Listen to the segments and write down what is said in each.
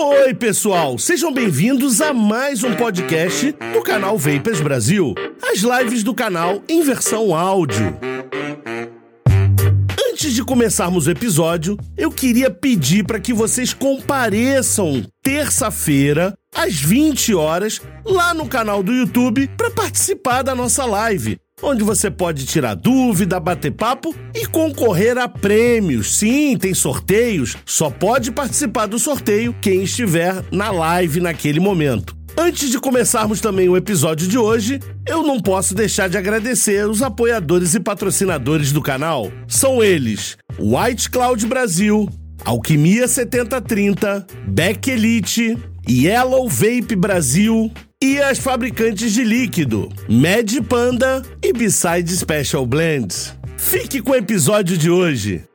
Oi, pessoal, sejam bem-vindos a mais um podcast do canal Vapers Brasil. As lives do canal em versão áudio. Antes de começarmos o episódio, eu queria pedir para que vocês compareçam terça-feira às 20 horas lá no canal do YouTube para participar da nossa live onde você pode tirar dúvida, bater papo e concorrer a prêmios. Sim, tem sorteios, só pode participar do sorteio quem estiver na live naquele momento. Antes de começarmos também o episódio de hoje, eu não posso deixar de agradecer os apoiadores e patrocinadores do canal. São eles: White Cloud Brasil, Alquimia 7030, Beck Elite, Yellow Vape Brasil, e as fabricantes de líquido, Mad Panda e Beside Special Blends. Fique com o episódio de hoje.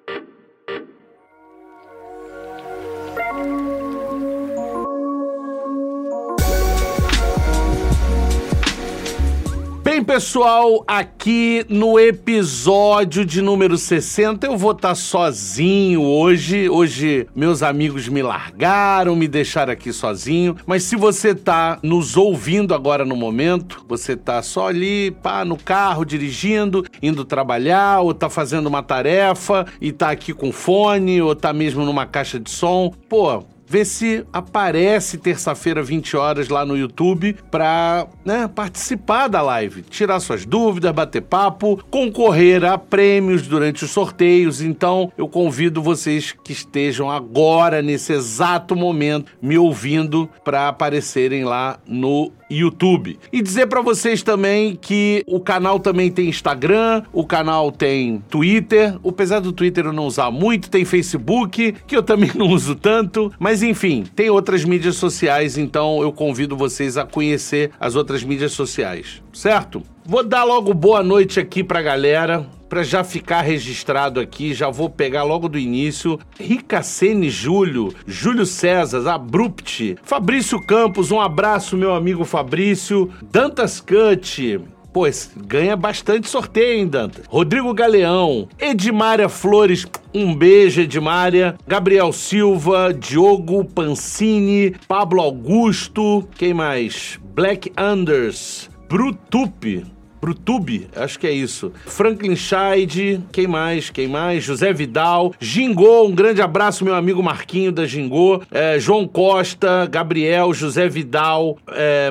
Pessoal, aqui no episódio de número 60 eu vou estar tá sozinho hoje. Hoje meus amigos me largaram, me deixaram aqui sozinho. Mas se você tá nos ouvindo agora no momento, você tá só ali, pá, no carro, dirigindo, indo trabalhar, ou tá fazendo uma tarefa e tá aqui com fone, ou tá mesmo numa caixa de som, pô, Vê se aparece terça-feira, 20 horas, lá no YouTube, para né, participar da live, tirar suas dúvidas, bater papo, concorrer a prêmios durante os sorteios. Então, eu convido vocês que estejam agora, nesse exato momento, me ouvindo, para aparecerem lá no YouTube. E dizer para vocês também que o canal também tem Instagram, o canal tem Twitter, apesar do Twitter eu não usar muito, tem Facebook, que eu também não uso tanto, mas enfim, tem outras mídias sociais, então eu convido vocês a conhecer as outras mídias sociais, certo? Vou dar logo boa noite aqui pra galera para já ficar registrado aqui, já vou pegar logo do início. Ricacene Júlio, Júlio César, Abrupt, Fabrício Campos, um abraço, meu amigo Fabrício. Dantas Cut, Pô, ganha bastante sorteio, hein, Dantas? Rodrigo Galeão, Edmária Flores, um beijo, Edmária. Gabriel Silva, Diogo Pancini, Pablo Augusto, quem mais? Black Anders, Brutup, pro Tube, acho que é isso. Franklin Scheid, quem mais? Quem mais? José Vidal, Gingô, um grande abraço, meu amigo Marquinho da Gingô, é, João Costa, Gabriel, José Vidal, é,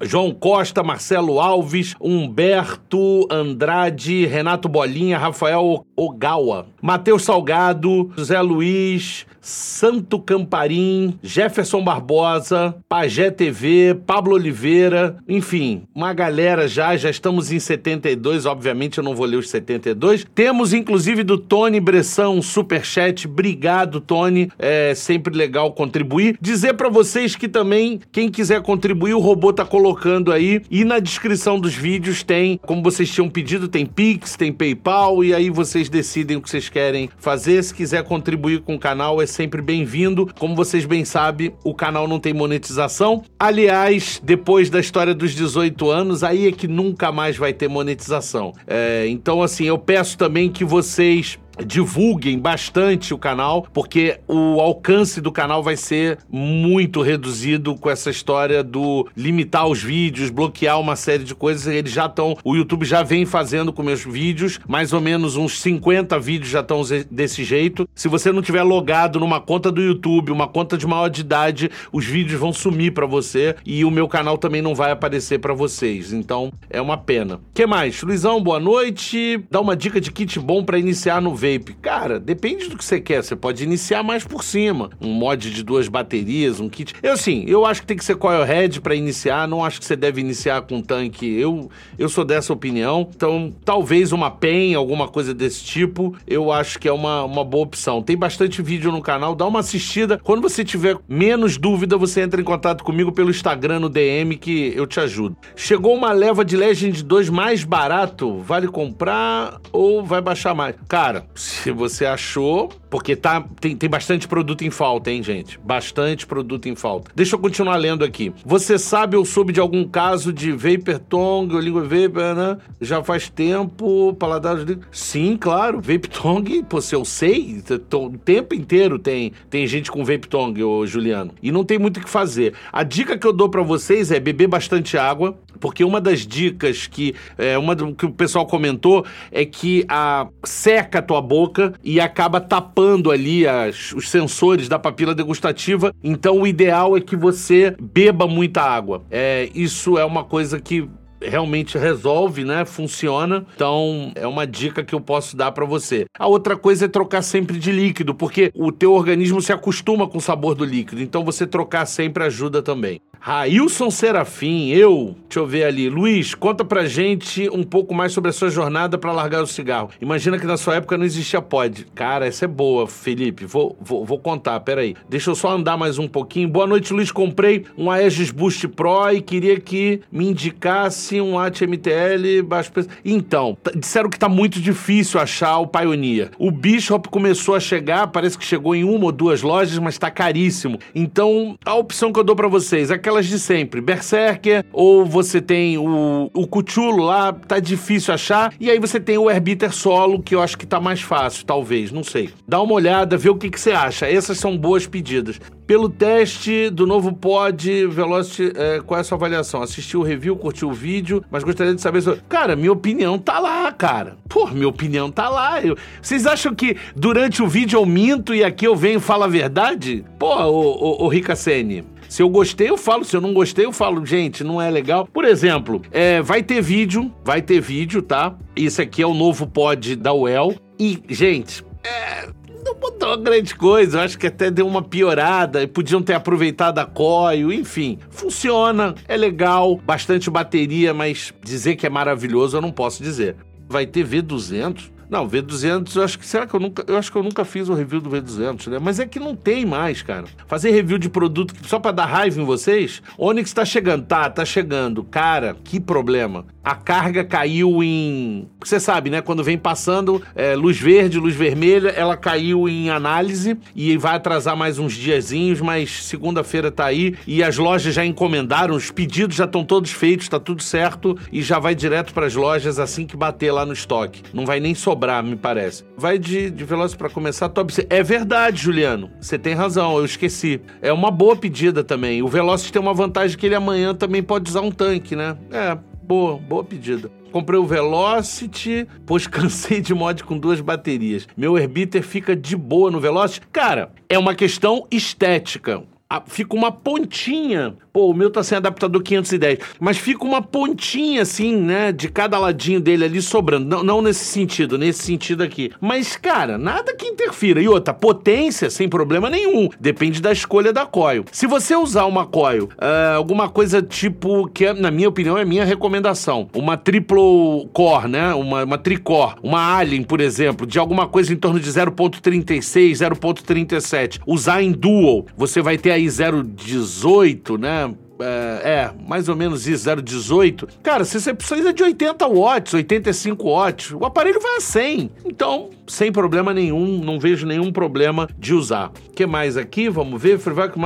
João Costa, Marcelo Alves, Humberto Andrade, Renato Bolinha, Rafael Ogawa, Matheus Salgado, José Luiz, Santo Camparim, Jefferson Barbosa, Pajé TV, Pablo Oliveira, enfim, uma galera já, já estamos em 72, obviamente eu não vou ler os 72. Temos inclusive do Tony Bressão, um superchat, obrigado Tony, é sempre legal contribuir. Dizer para vocês que também, quem quiser contribuir, o robô tá colocando aí e na descrição dos vídeos tem, como vocês tinham pedido, tem Pix, tem PayPal e aí vocês decidem o que vocês querem fazer. Se quiser contribuir com o canal, é sempre bem-vindo. Como vocês bem sabem, o canal não tem monetização. Aliás, depois da história dos 18 anos, aí é que nunca mais vai ter monetização. É, então, assim, eu peço também que vocês divulguem bastante o canal, porque o alcance do canal vai ser muito reduzido com essa história do limitar os vídeos, bloquear uma série de coisas. Eles já estão, o YouTube já vem fazendo com meus vídeos, mais ou menos uns 50 vídeos já estão desse jeito. Se você não tiver logado numa conta do YouTube, uma conta de maior de idade, os vídeos vão sumir para você e o meu canal também não vai aparecer para vocês. Então, é uma pena. Que mais? Luizão, boa noite. Dá uma dica de kit bom para iniciar no vape? Cara, depende do que você quer. Você pode iniciar mais por cima. Um mod de duas baterias, um kit. Eu, sim, eu acho que tem que ser coilhead para iniciar. Não acho que você deve iniciar com tanque. Eu, eu sou dessa opinião. Então, talvez uma PEN, alguma coisa desse tipo, eu acho que é uma, uma boa opção. Tem bastante vídeo no canal. Dá uma assistida. Quando você tiver menos dúvida, você entra em contato comigo pelo Instagram no DM que eu te ajudo. Chegou uma leva de Legend 2 mais barato. Vale comprar ou vai baixar mais? Cara, Se você achou, porque tá, tem, tem bastante produto em falta, hein, gente? Bastante produto em falta. Deixa eu continuar lendo aqui. Você sabe ou soube de algum caso de Vapor Tongue, ou língua Vapor, né? Já faz tempo, paladar... Sim, claro. Vape Tongue, pô, se eu sei, o tempo inteiro tem, tem gente com Vape Tongue, ô Juliano. E não tem muito o que fazer. A dica que eu dou para vocês é beber bastante água, porque uma das dicas que, é, uma do, que o pessoal comentou é que a seca a tua boca e acaba tapando ali as, os sensores da papila degustativa. Então o ideal é que você beba muita água. É, isso é uma coisa que realmente resolve, né? Funciona. Então, é uma dica que eu posso dar para você. A outra coisa é trocar sempre de líquido, porque o teu organismo se acostuma com o sabor do líquido. Então, você trocar sempre ajuda também. Railson Serafim, eu, deixa eu ver ali. Luiz, conta pra gente um pouco mais sobre a sua jornada para largar o cigarro. Imagina que na sua época não existia pod. Cara, essa é boa, Felipe. Vou, vou, vou contar, peraí. Deixa eu só andar mais um pouquinho. Boa noite, Luiz. Comprei um Aegis Boost Pro e queria que me indicasse um AT-MTL baixo preço. Então, disseram que tá muito difícil achar o Pioneer. O Bishop começou a chegar, parece que chegou em uma ou duas lojas, mas tá caríssimo. Então, a opção que eu dou para vocês é aquelas de sempre, Berserker, ou você tem o, o Cuchulo lá, tá difícil achar, e aí você tem o Herbiter Solo, que eu acho que tá mais fácil, talvez, não sei. Dá uma olhada, vê o que, que você acha. Essas são boas pedidas. Pelo teste do novo pod Velocity, é, qual é a sua avaliação? Assistiu o review, curtiu o vídeo, mas gostaria de saber sobre... Cara, minha opinião tá lá, cara. Pô, minha opinião tá lá. Eu... Vocês acham que durante o vídeo eu minto e aqui eu venho e falo a verdade? Pô, o, o, o Ricacene, se eu gostei, eu falo. Se eu não gostei, eu falo, gente, não é legal. Por exemplo, é, vai ter vídeo, vai ter vídeo, tá? Isso aqui é o novo pod da UEL. E, gente, é, não mudou grande coisa, eu acho que até deu uma piorada, podiam ter aproveitado a coio, enfim. Funciona, é legal, bastante bateria, mas dizer que é maravilhoso eu não posso dizer. Vai ter V200, não, V200, eu acho que será que eu nunca, eu acho que eu nunca fiz o review do V200, né? Mas é que não tem mais, cara. Fazer review de produto só para dar raiva em vocês? Onix tá chegando, tá, tá chegando. Cara, que problema. A carga caiu em, você sabe, né? Quando vem passando é, luz verde, luz vermelha, ela caiu em análise e vai atrasar mais uns diazinhos, mas segunda-feira tá aí e as lojas já encomendaram, os pedidos já estão todos feitos, tá tudo certo e já vai direto para as lojas assim que bater lá no estoque. Não vai nem sobrar me parece. Vai de, de Veloz para começar, top. É verdade, Juliano. Você tem razão, eu esqueci. É uma boa pedida também. O Veloz tem uma vantagem que ele amanhã também pode usar um tanque, né? É, boa, boa pedida. Comprei o Velocity, pois cansei de mod com duas baterias. Meu Herbiter fica de boa no Velocity. Cara, é uma questão estética. Fica uma pontinha Pô, o meu tá sem adaptador 510. Mas fica uma pontinha, assim, né? De cada ladinho dele ali sobrando. Não, não nesse sentido, nesse sentido aqui. Mas, cara, nada que interfira. E outra, potência sem problema nenhum. Depende da escolha da coil. Se você usar uma coil, uh, alguma coisa tipo, que é, na minha opinião é minha recomendação, uma triplo core, né? Uma, uma tricore, uma Alien, por exemplo, de alguma coisa em torno de 0.36, 0.37. Usar em dual, você vai ter aí 0.18, né? É, é, mais ou menos isso, 0,18. Cara, se você precisa de 80 watts, 85 watts, o aparelho vai a 100. Então, sem problema nenhum, não vejo nenhum problema de usar. O que mais aqui? Vamos ver. Freevac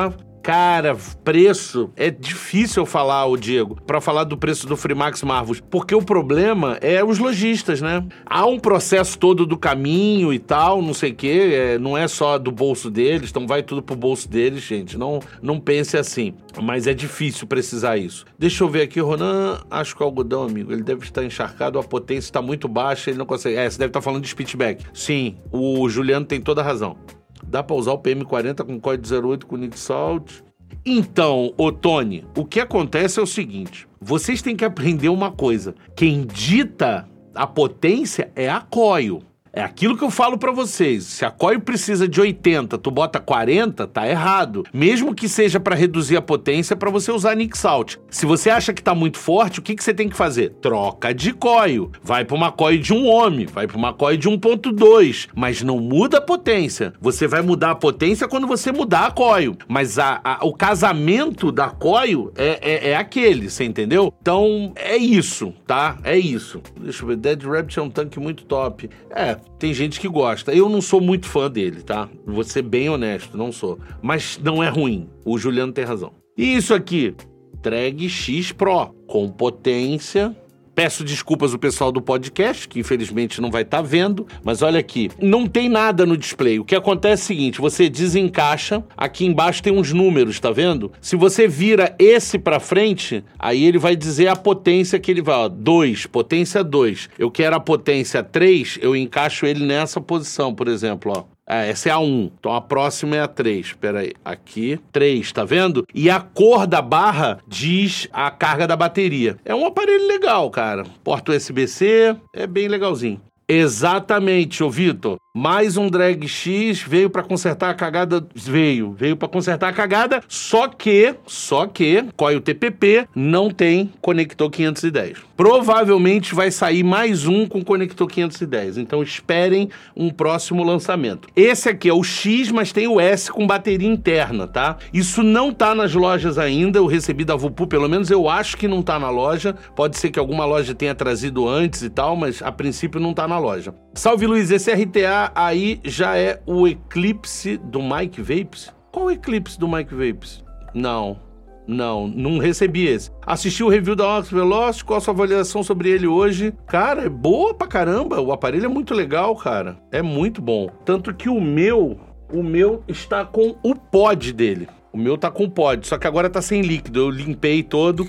Cara, preço é difícil falar, o Diego, para falar do preço do Freemax Marvels, porque o problema é os lojistas, né? Há um processo todo do caminho e tal, não sei o quê, é, não é só do bolso deles, então vai tudo pro bolso deles, gente. Não, não pense assim. Mas é difícil precisar isso. Deixa eu ver aqui, Ronan. Acho que o algodão, amigo, ele deve estar encharcado, a potência está muito baixa, ele não consegue. É, você deve estar falando de speedback. Sim, o Juliano tem toda a razão. Dá para usar o PM40 com código 08 com Nick Salt? Então, ô Tony, o que acontece é o seguinte: vocês têm que aprender uma coisa. Quem dita a potência é a coil. É aquilo que eu falo para vocês. Se a coil precisa de 80, tu bota 40, tá errado. Mesmo que seja para reduzir a potência para você usar Nick Salt. Se você acha que tá muito forte, o que, que você tem que fazer? Troca de coil. Vai para uma coil de um ohm, vai para uma coil de 1.2, mas não muda a potência. Você vai mudar a potência quando você mudar a coil. Mas a, a, o casamento da coil é, é, é aquele, você entendeu? Então é isso, tá? É isso. Deixa eu ver. Dead Rabbit é um tanque muito top. É, tem gente que gosta. Eu não sou muito fã dele, tá? Vou ser bem honesto, não sou. Mas não é ruim. O Juliano tem razão. E isso aqui? Drag X Pro, com potência Peço desculpas ao pessoal do podcast, que infelizmente não vai estar tá vendo, mas olha aqui, não tem nada no display. O que acontece é o seguinte, você desencaixa, aqui embaixo tem uns números, tá vendo? Se você vira esse para frente, aí ele vai dizer a potência que ele vai, ó, 2, potência 2. Eu quero a potência 3, eu encaixo ele nessa posição, por exemplo, ó. É, essa é a 1. Então a próxima é a 3. Espera aí. Aqui, 3, tá vendo? E a cor da barra diz a carga da bateria. É um aparelho legal, cara. Porta USB-C, é bem legalzinho. Exatamente, ô Vitor. Mais um drag X veio para consertar a cagada. Veio, veio para consertar a cagada. Só que, só que, Coil TPP não tem conector 510. Provavelmente vai sair mais um com conector 510. Então esperem um próximo lançamento. Esse aqui é o X, mas tem o S com bateria interna, tá? Isso não tá nas lojas ainda. Eu recebi da Vupu, pelo menos eu acho que não tá na loja. Pode ser que alguma loja tenha trazido antes e tal, mas a princípio não tá na loja. Salve Luiz, esse RTA aí já é o eclipse do Mike Vapes? Qual eclipse do Mike Vapes? Não, não, não recebi esse. Assisti o review da Ox Velocity, qual a sua avaliação sobre ele hoje? Cara, é boa pra caramba. O aparelho é muito legal, cara. É muito bom. Tanto que o meu, o meu está com o pod dele. O meu tá com pod, só que agora tá sem líquido. Eu limpei todo.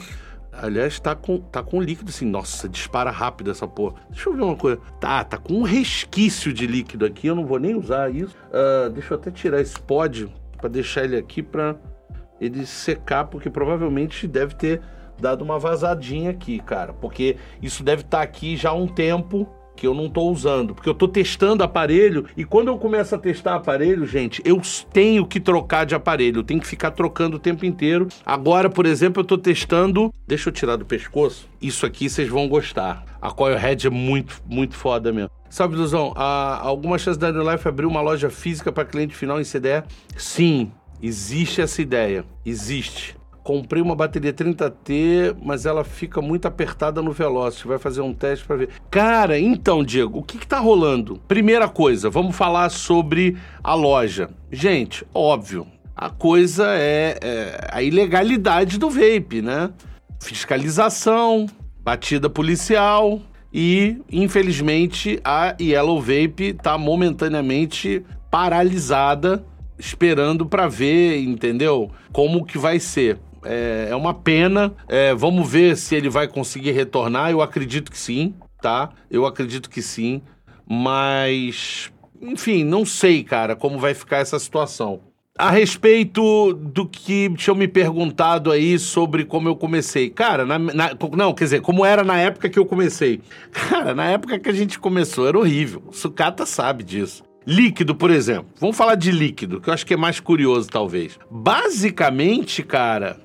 Aliás, tá com, tá com líquido assim. Nossa, dispara rápido essa porra. Deixa eu ver uma coisa. Tá, tá com um resquício de líquido aqui. Eu não vou nem usar isso. Uh, deixa eu até tirar esse pod para deixar ele aqui para ele secar, porque provavelmente deve ter dado uma vazadinha aqui, cara. Porque isso deve estar tá aqui já há um tempo que eu não estou usando, porque eu estou testando aparelho e quando eu começo a testar aparelho, gente, eu tenho que trocar de aparelho, eu tenho que ficar trocando o tempo inteiro. Agora, por exemplo, eu estou testando, deixa eu tirar do pescoço. Isso aqui vocês vão gostar. A Coilhead é muito, muito foda mesmo. Sabe, Luzão, há alguma chance da Life abrir uma loja física para cliente final em CDE? Sim, existe essa ideia. Existe. Comprei uma bateria 30T, mas ela fica muito apertada no Velocity. Vai fazer um teste para ver. Cara, então, Diego, o que, que tá rolando? Primeira coisa, vamos falar sobre a loja. Gente, óbvio, a coisa é, é a ilegalidade do vape, né? Fiscalização, batida policial, e, infelizmente, a Yellow Vape está momentaneamente paralisada, esperando para ver, entendeu? Como que vai ser é, é uma pena. É, vamos ver se ele vai conseguir retornar. Eu acredito que sim, tá? Eu acredito que sim. Mas, enfim, não sei, cara, como vai ficar essa situação. A respeito do que tinham me perguntado aí sobre como eu comecei. Cara, na, na, não, quer dizer, como era na época que eu comecei. Cara, na época que a gente começou era horrível. Sucata sabe disso. Líquido, por exemplo. Vamos falar de líquido, que eu acho que é mais curioso, talvez. Basicamente, cara,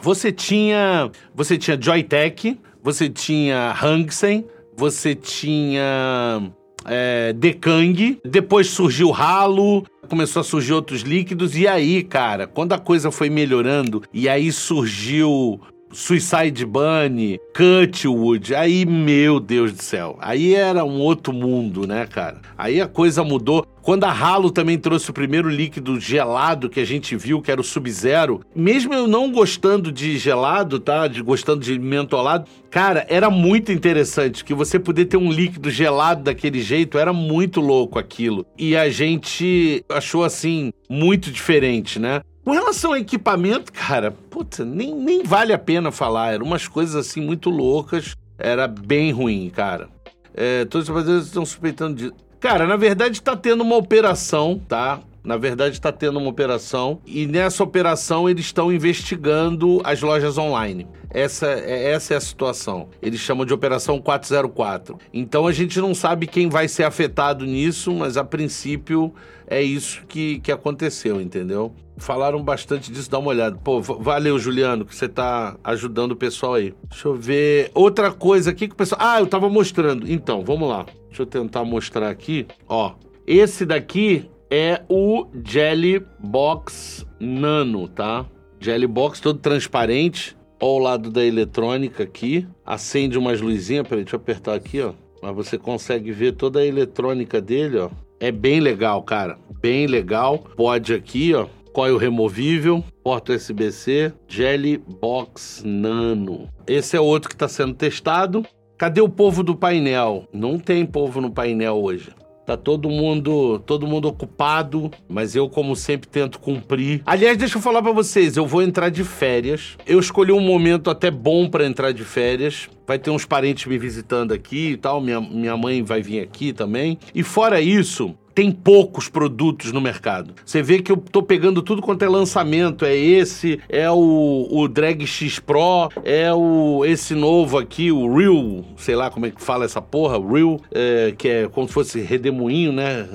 você tinha, você tinha Joytech, você tinha Hangsen, você tinha é, Dekang, depois surgiu Halo, começou a surgir outros líquidos, e aí, cara, quando a coisa foi melhorando, e aí surgiu Suicide Bunny, Cutwood, aí, meu Deus do céu, aí era um outro mundo, né, cara? Aí a coisa mudou. Quando a Halo também trouxe o primeiro líquido gelado que a gente viu, que era o Sub-Zero, mesmo eu não gostando de gelado, tá? De, gostando de mentolado, cara, era muito interessante que você poder ter um líquido gelado daquele jeito, era muito louco aquilo. E a gente achou assim muito diferente, né? Com relação ao equipamento, cara, puta, nem, nem vale a pena falar. Eram umas coisas assim muito loucas. Era bem ruim, cara. É, todos os brasileiros estão suspeitando de. Cara, na verdade está tendo uma operação, tá? Na verdade está tendo uma operação e nessa operação eles estão investigando as lojas online. Essa, é, essa é a situação. Eles chamam de Operação 404. Então a gente não sabe quem vai ser afetado nisso, mas a princípio é isso que, que aconteceu, entendeu? Falaram bastante disso, dá uma olhada. Pô, valeu, Juliano, que você tá ajudando o pessoal aí. Deixa eu ver. Outra coisa aqui que o pessoal. Ah, eu tava mostrando. Então, vamos lá. Deixa eu tentar mostrar aqui. Ó, esse daqui é o Jelly Box Nano, tá? Jelly Box todo transparente ao lado da eletrônica aqui. Acende umas luzinhas, peraí, deixa eu apertar aqui, ó. Mas você consegue ver toda a eletrônica dele, ó. É bem legal, cara. Bem legal. Pode aqui, ó. Coil removível, porta USB-C, Jelly Box Nano. Esse é outro que está sendo testado. Cadê o povo do painel? Não tem povo no painel hoje. Tá todo mundo, todo mundo ocupado, mas eu como sempre tento cumprir. Aliás, deixa eu falar para vocês, eu vou entrar de férias. Eu escolhi um momento até bom para entrar de férias. Vai ter uns parentes me visitando aqui e tal, minha, minha mãe vai vir aqui também. E fora isso, tem poucos produtos no mercado. Você vê que eu tô pegando tudo quanto é lançamento. É esse, é o, o Drag X Pro, é o esse novo aqui, o Real, sei lá como é que fala essa porra, Real, é, que é como se fosse redemoinho, né?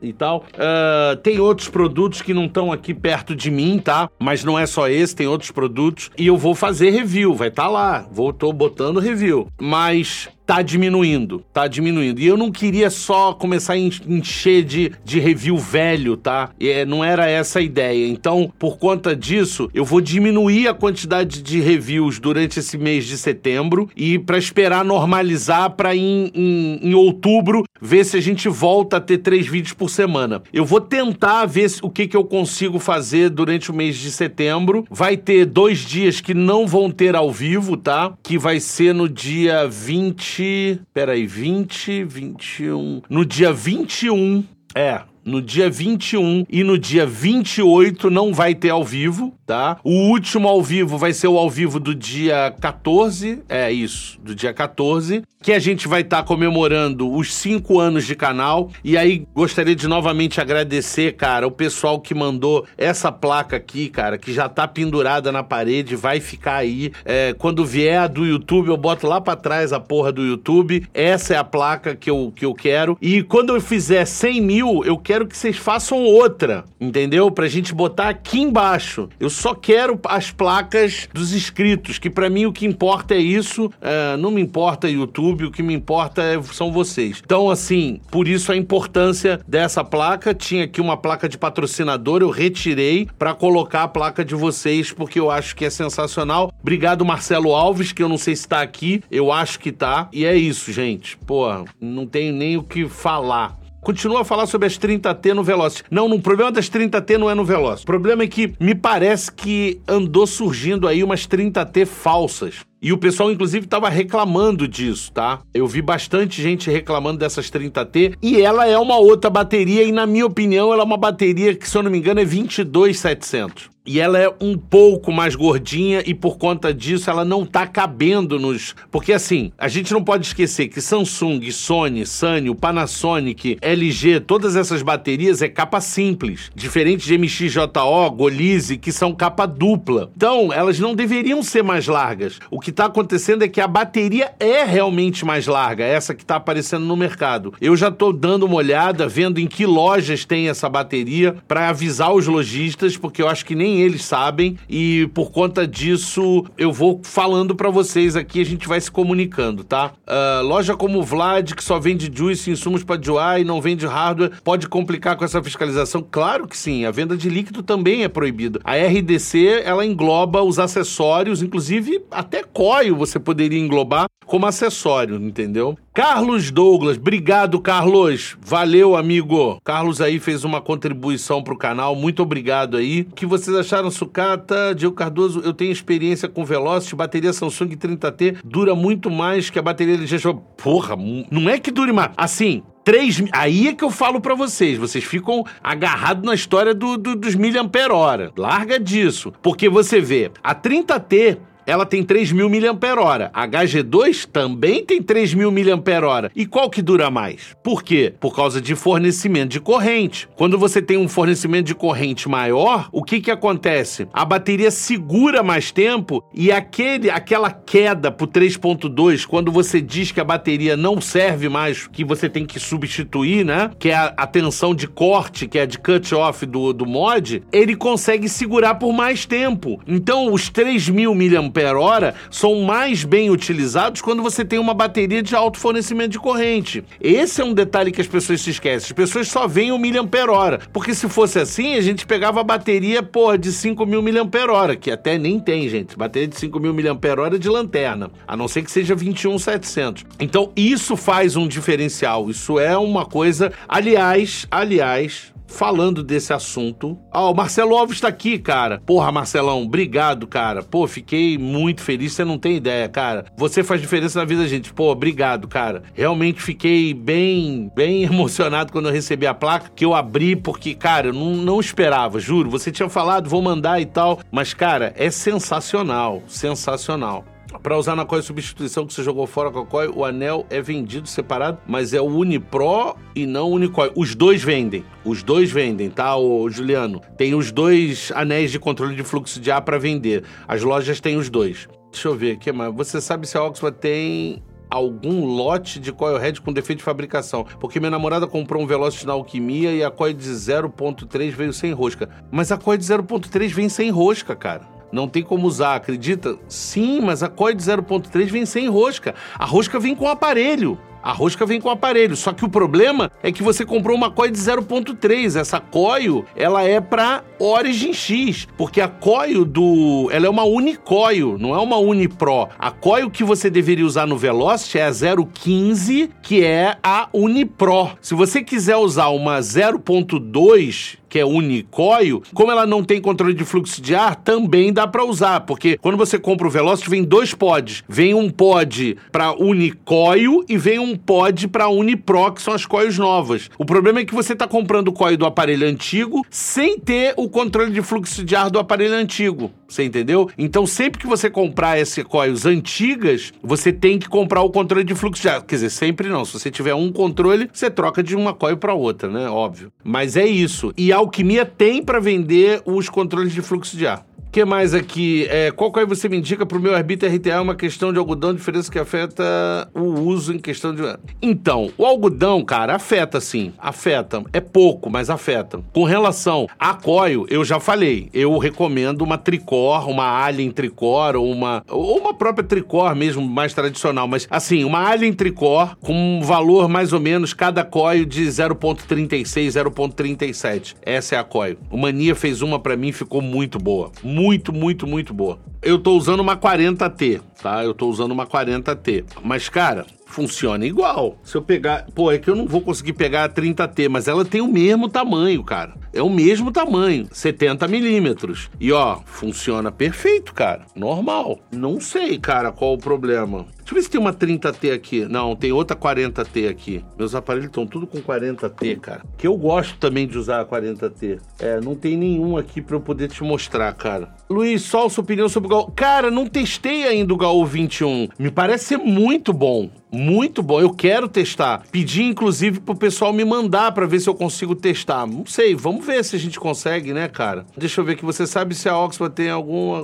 E tal. Uh, tem outros produtos que não estão aqui perto de mim, tá? Mas não é só esse, tem outros produtos. E eu vou fazer review, vai estar tá lá. Vou, tô botando review. Mas tá diminuindo, tá diminuindo. E eu não queria só começar a encher de, de review velho, tá? É, não era essa a ideia. Então, por conta disso, eu vou diminuir a quantidade de reviews durante esse mês de setembro e para esperar normalizar para em, em, em, outubro ver se a gente volta a ter três vídeos por semana. Eu vou tentar ver o que, que eu consigo fazer durante o mês de setembro. Vai ter dois dias que não vão ter ao vivo, tá? Que vai ser no dia 20 20. Peraí, 20, 21. No dia 21. É, no dia 21 e no dia 28 não vai ter ao vivo, tá? O último ao vivo vai ser o ao vivo do dia 14, é isso, do dia 14, que a gente vai estar tá comemorando os cinco anos de canal. E aí gostaria de novamente agradecer, cara, o pessoal que mandou essa placa aqui, cara, que já tá pendurada na parede, vai ficar aí. É, quando vier a do YouTube, eu boto lá para trás a porra do YouTube. Essa é a placa que eu, que eu quero. E quando eu fizer 100 mil, eu quero que vocês façam outra, entendeu? Pra gente botar aqui embaixo. Eu só quero as placas dos inscritos, que para mim o que importa é isso. É, não me importa YouTube, o que me importa é, são vocês. Então, assim, por isso a importância dessa placa. Tinha aqui uma placa de patrocinador, eu retirei para colocar a placa de vocês, porque eu acho que é sensacional. Obrigado, Marcelo Alves, que eu não sei se tá aqui, eu acho que tá. E é isso, gente. Pô, não tenho nem o que falar continua a falar sobre as 30T no Veloz. Não, o problema das 30T não é no Veloz. O problema é que me parece que andou surgindo aí umas 30T falsas. E o pessoal, inclusive, estava reclamando disso, tá? Eu vi bastante gente reclamando dessas 30T. E ela é uma outra bateria, e na minha opinião, ela é uma bateria que, se eu não me engano, é 22700. E ela é um pouco mais gordinha e por conta disso ela não tá cabendo nos. Porque assim, a gente não pode esquecer que Samsung, Sony, Sanyo, Panasonic, LG, todas essas baterias é capa simples. Diferente de MXJO, Golize, que são capa dupla. Então, elas não deveriam ser mais largas. O que que está acontecendo é que a bateria é realmente mais larga, essa que está aparecendo no mercado. Eu já estou dando uma olhada, vendo em que lojas tem essa bateria, para avisar os lojistas, porque eu acho que nem eles sabem, e por conta disso eu vou falando para vocês aqui, a gente vai se comunicando, tá? Uh, loja como Vlad, que só vende juice, insumos para Joy e não vende hardware, pode complicar com essa fiscalização? Claro que sim, a venda de líquido também é proibida. A RDC, ela engloba os acessórios, inclusive até coio você poderia englobar como acessório, entendeu? Carlos Douglas, obrigado, Carlos. Valeu, amigo. Carlos aí fez uma contribuição pro canal, muito obrigado aí. O que vocês acharam, sucata? Diego Cardoso, eu tenho experiência com Velocity, bateria Samsung 30T dura muito mais que a bateria LG. Porra, não é que dure mais. Assim, 3, aí é que eu falo para vocês, vocês ficam agarrados na história do, do, dos miliampere-hora. Larga disso, porque você vê, a 30T ela tem 3.000 mAh. A HG2 também tem 3.000 mAh. E qual que dura mais? Por quê? Por causa de fornecimento de corrente. Quando você tem um fornecimento de corrente maior, o que que acontece? A bateria segura mais tempo e aquele, aquela queda pro 3.2, quando você diz que a bateria não serve mais, que você tem que substituir, né? Que é a, a tensão de corte, que é de cut-off do, do mod, ele consegue segurar por mais tempo. Então, os 3.000 mAh mAh são mais bem utilizados quando você tem uma bateria de alto fornecimento de corrente. Esse é um detalhe que as pessoas se esquecem. As pessoas só veem o mAh, porque se fosse assim, a gente pegava a bateria, porra, de 5 mil mAh, que até nem tem, gente. Bateria de 5 mil mAh de lanterna, a não ser que seja 21700. Então, isso faz um diferencial. Isso é uma coisa, aliás, aliás, falando desse assunto. Ah, o Marcelo Alves está aqui, cara. Porra, Marcelão, obrigado, cara. Pô, fiquei muito feliz, você não tem ideia, cara. Você faz diferença na vida da gente. Pô, obrigado, cara. Realmente fiquei bem, bem emocionado quando eu recebi a placa, que eu abri, porque, cara, eu não, não esperava, juro. Você tinha falado, vou mandar e tal. Mas, cara, é sensacional, sensacional. Para usar na COI substituição que você jogou fora a COI, o anel é vendido separado, mas é o Unipro e não o Unicoi. Os dois vendem. Os dois vendem, tá, Juliano? Tem os dois anéis de controle de fluxo de ar para vender. As lojas têm os dois. Deixa eu ver aqui, mas você sabe se a Oxford tem algum lote de coil head com defeito de fabricação. Porque minha namorada comprou um Velocity na Alquimia e a coil de 0.3 veio sem rosca. Mas a coil de 0.3 vem sem rosca, cara. Não tem como usar, acredita? Sim, mas a COI de 0.3 vem sem rosca. A rosca vem com aparelho. A rosca vem com aparelho, só que o problema é que você comprou uma coil de 0.3. Essa coil, ela é para Origin X, porque a coil do, ela é uma unicoil, não é uma Unipro. A coil que você deveria usar no Velocity é a 0.15, que é a Unipro. Se você quiser usar uma 0.2, que é unicoil, como ela não tem controle de fluxo de ar, também dá para usar, porque quando você compra o Velocity vem dois pods, vem um pod para unicoil e vem um pod para Unipro, que são as coils novas. O problema é que você tá comprando o coil do aparelho antigo sem ter o controle de fluxo de ar do aparelho antigo. Você entendeu? Então, sempre que você comprar essas coils antigas, você tem que comprar o controle de fluxo de ar. Quer dizer, sempre não. Se você tiver um controle, você troca de uma coil para outra, né? Óbvio. Mas é isso. E a Alquimia tem para vender os controles de fluxo de ar que mais aqui? É, qual coisa você me indica para o meu arbítrio RTA é uma questão de algodão, diferença que afeta o uso em questão de. Então, o algodão, cara, afeta sim. Afeta. É pouco, mas afeta. Com relação a coio, eu já falei. Eu recomendo uma tricor, uma alien tricor, ou uma. Ou uma própria tricor mesmo, mais tradicional. Mas assim, uma alien tricor com um valor mais ou menos cada coio de 0,36, 0,37. Essa é a coio. O Mania fez uma para mim ficou muito boa. Muito muito, muito, muito boa. Eu tô usando uma 40T, tá? Eu tô usando uma 40T. Mas, cara, funciona igual. Se eu pegar. Pô, é que eu não vou conseguir pegar a 30T, mas ela tem o mesmo tamanho, cara. É o mesmo tamanho, 70 milímetros. E ó, funciona perfeito, cara. Normal. Não sei, cara, qual o problema. Deixa eu ver se tem uma 30T aqui. Não, tem outra 40T aqui. Meus aparelhos estão tudo com 40T, cara. Que eu gosto também de usar a 40T. É, não tem nenhum aqui para eu poder te mostrar, cara. Luiz, só sua opinião sobre o Gaú. Cara, não testei ainda o Gaú 21. Me parece ser muito bom. Muito bom, eu quero testar. Pedi inclusive pro pessoal me mandar para ver se eu consigo testar. Não sei, vamos ver se a gente consegue, né, cara? Deixa eu ver que você sabe se a Oxford tem alguma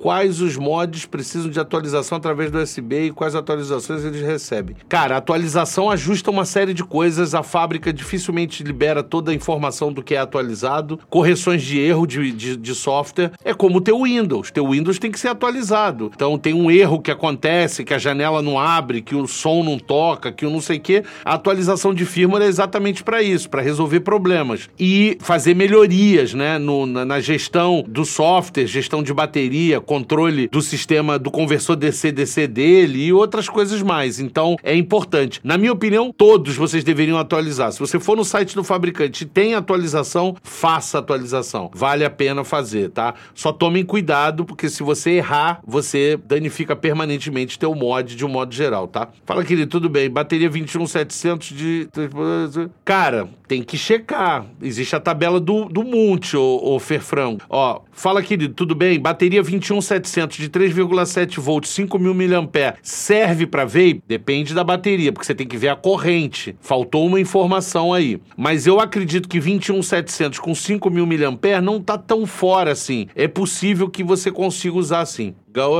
Quais os mods precisam de atualização através do USB e quais atualizações eles recebem? Cara, a atualização ajusta uma série de coisas, a fábrica dificilmente libera toda a informação do que é atualizado, correções de erro de, de, de software. É como o teu Windows. Teu Windows tem que ser atualizado. Então tem um erro que acontece, que a janela não abre, que o som não toca, que o não sei o quê. A atualização de firmware é exatamente para isso, para resolver problemas e fazer melhorias, né, no, na, na, gestão do software, gestão de bateria, controle do sistema do conversor DC-DC dele e outras coisas mais. Então é importante. Na minha opinião, todos vocês deveriam atualizar. Se você for no site do fabricante e tem atualização, faça atualização. Vale a pena fazer, tá? Só tomem cuidado, porque se você errar, você danifica permanentemente teu mod de um modo geral, tá? Fala, querido, tudo bem. Bateria 21700 de. Cara, tem que checar. Existe a tabela do, do Monte, ô, ô Ferfrão. Ó, fala, querido, tudo bem? Bateria 21700 de 3,7 volts, 5000 mAh. Serve para vape? Depende da bateria, porque você tem que ver a corrente. Faltou uma informação aí. Mas eu acredito que 21700 com 5000 mAh não tá tão fora assim. É possível que você consiga usar assim. Gaú,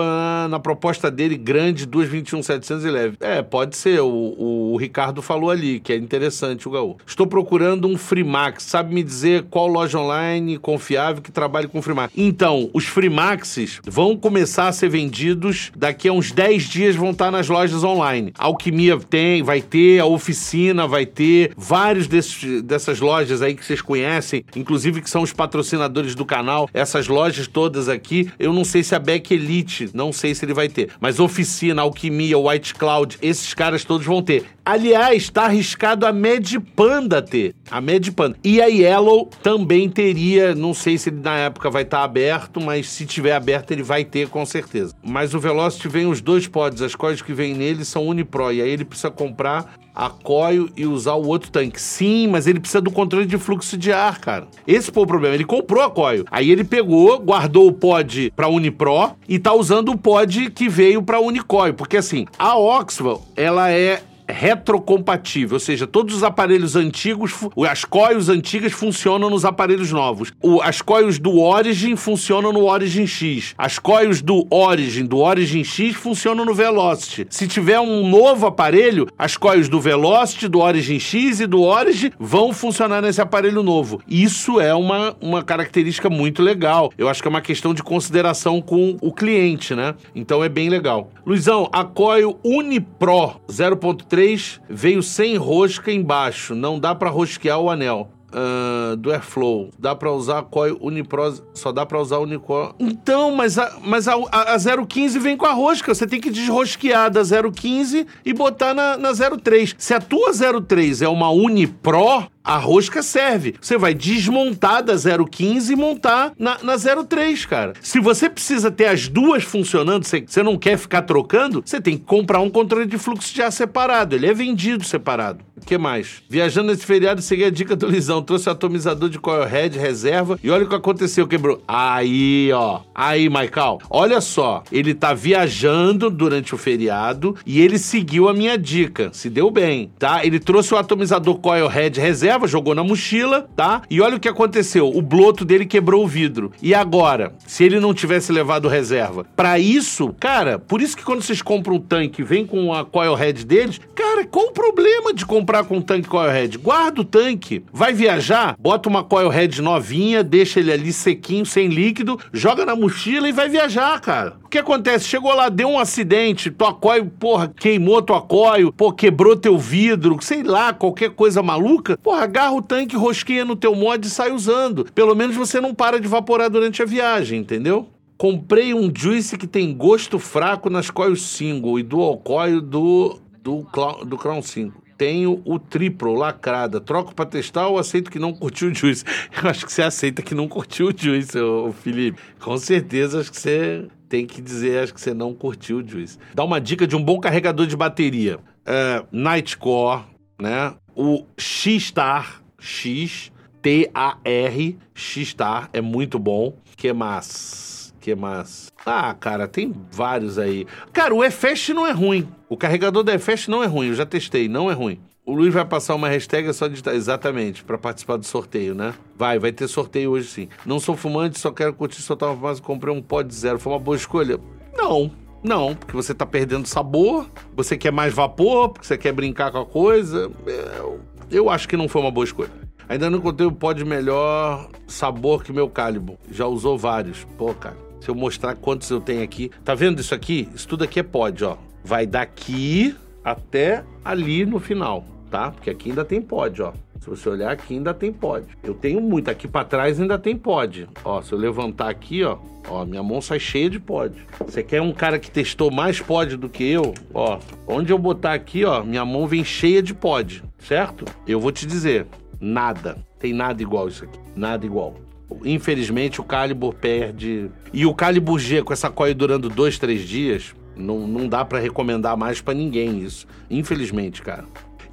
na proposta dele, grande, 221,700 e leve. É, pode ser. O, o, o, Ricardo falou ali, que é interessante o Gaú. Estou procurando um Freemax. Sabe me dizer qual loja online confiável que trabalhe com Freemax? Então, os Freemaxes vão começar a ser vendidos daqui a uns 10 dias, vão estar nas lojas online. A Alquimia tem, vai ter, a Oficina vai ter, vários desses, dessas lojas aí que vocês conhecem, inclusive que são os patrocinadores do canal, essas lojas todas aqui, eu não sei se a Beck Elite, não sei se ele vai ter, mas Oficina, Alquimia, White Cloud, esses caras todos vão ter. Aliás, tá arriscado a Mad Panda ter, a Mad Panda. E a Yellow também teria, não sei se ele na época vai estar tá aberto, mas se tiver aberto ele vai ter com certeza. Mas o Velocity vem os dois pods, as coisas que vem nele são Unipro, e aí ele precisa comprar a coil e usar o outro tanque. Sim, mas ele precisa do controle de fluxo de ar, cara. Esse foi o problema. Ele comprou a coil. Aí ele pegou, guardou o pod pra Unipro e tá usando o pod que veio pra Unicoil. Porque assim, a Oxford, ela é retrocompatível, ou seja, todos os aparelhos antigos, as coils antigas funcionam nos aparelhos novos. O, as coils do Origin funcionam no Origin X. As coils do Origin, do Origin X, funcionam no Velocity. Se tiver um novo aparelho, as coils do Velocity, do Origin X e do Origin vão funcionar nesse aparelho novo. Isso é uma, uma característica muito legal. Eu acho que é uma questão de consideração com o cliente, né? Então é bem legal. Luizão, a coil Unipro 0.3 3 veio sem rosca embaixo, não dá para rosquear o anel. Uh, do Airflow. Dá para usar a Coil Uniprose, só dá para usar a Unicoil. Então, mas a, mas a, a 015 vem com a rosca. Você tem que desrosquear da 015 e botar na, na 03. Se a tua 03 é uma Unipro, a rosca serve. Você vai desmontar da 015 e montar na, na 03, cara. Se você precisa ter as duas funcionando, você, você não quer ficar trocando, você tem que comprar um controle de fluxo de ar separado. Ele é vendido separado. O que mais? Viajando nesse feriado, segui a dica do Lisão. Trouxe o atomizador de coilhead reserva e olha o que aconteceu, quebrou. Aí, ó. Aí, Michael. Olha só. Ele tá viajando durante o feriado e ele seguiu a minha dica. Se deu bem, tá? Ele trouxe o atomizador coilhead reserva jogou na mochila, tá? E olha o que aconteceu. O bloto dele quebrou o vidro. E agora, se ele não tivesse levado reserva? Para isso, cara, por isso que quando vocês compram um tanque, vem com a coil head deles, cara, qual o problema de comprar com um tanque coil head? Guarda o tanque, vai viajar, bota uma coil head novinha, deixa ele ali sequinho, sem líquido, joga na mochila e vai viajar, cara. Que acontece? Chegou lá, deu um acidente, tua coil, porra, queimou tua coil, pô, quebrou teu vidro, sei lá, qualquer coisa maluca, porra, agarra o tanque, rosqueia no teu mod e sai usando. Pelo menos você não para de evaporar durante a viagem, entendeu? Comprei um Juice que tem gosto fraco nas coils single e dual coil do, do, do Crown 5 tenho o triplo lacrada. Troco para testar ou aceito que não curtiu o Juice? Eu acho que você aceita que não curtiu o Juice, ô, Felipe. Com certeza, acho que você tem que dizer, acho que você não curtiu o Juice. Dá uma dica de um bom carregador de bateria. Uh, Nightcore, né? O X-Star, X, T-A-R, X-Star, é muito bom. Que mais? Que mais? Ah, cara, tem vários aí. Cara, o EFEST não é ruim. O carregador da EFEST não é ruim, eu já testei, não é ruim. O Luiz vai passar uma hashtag é só digitar. Exatamente, para participar do sorteio, né? Vai, vai ter sorteio hoje sim. Não sou fumante, só quero curtir soltar uma fumaça. Comprei um pod zero. Foi uma boa escolha? Não, não, porque você tá perdendo sabor, você quer mais vapor, porque você quer brincar com a coisa. Eu, eu acho que não foi uma boa escolha. Ainda não encontrei o pó de melhor sabor que meu calibre. Já usou vários. Pô, cara, se eu mostrar quantos eu tenho aqui. Tá vendo isso aqui? Isso tudo aqui é pod, ó. Vai daqui até ali no final, tá? Porque aqui ainda tem pod, ó. Se você olhar aqui, ainda tem pod. Eu tenho muito. Aqui para trás ainda tem pod. Ó, se eu levantar aqui, ó, ó, minha mão sai cheia de pod. Você quer um cara que testou mais pod do que eu? Ó, onde eu botar aqui, ó, minha mão vem cheia de pod, certo? Eu vou te dizer, nada. Tem nada igual isso aqui. Nada igual. Infelizmente, o Calibur perde. E o Calibur G com essa coil durando dois, três dias, não, não dá para recomendar mais para ninguém isso. Infelizmente, cara.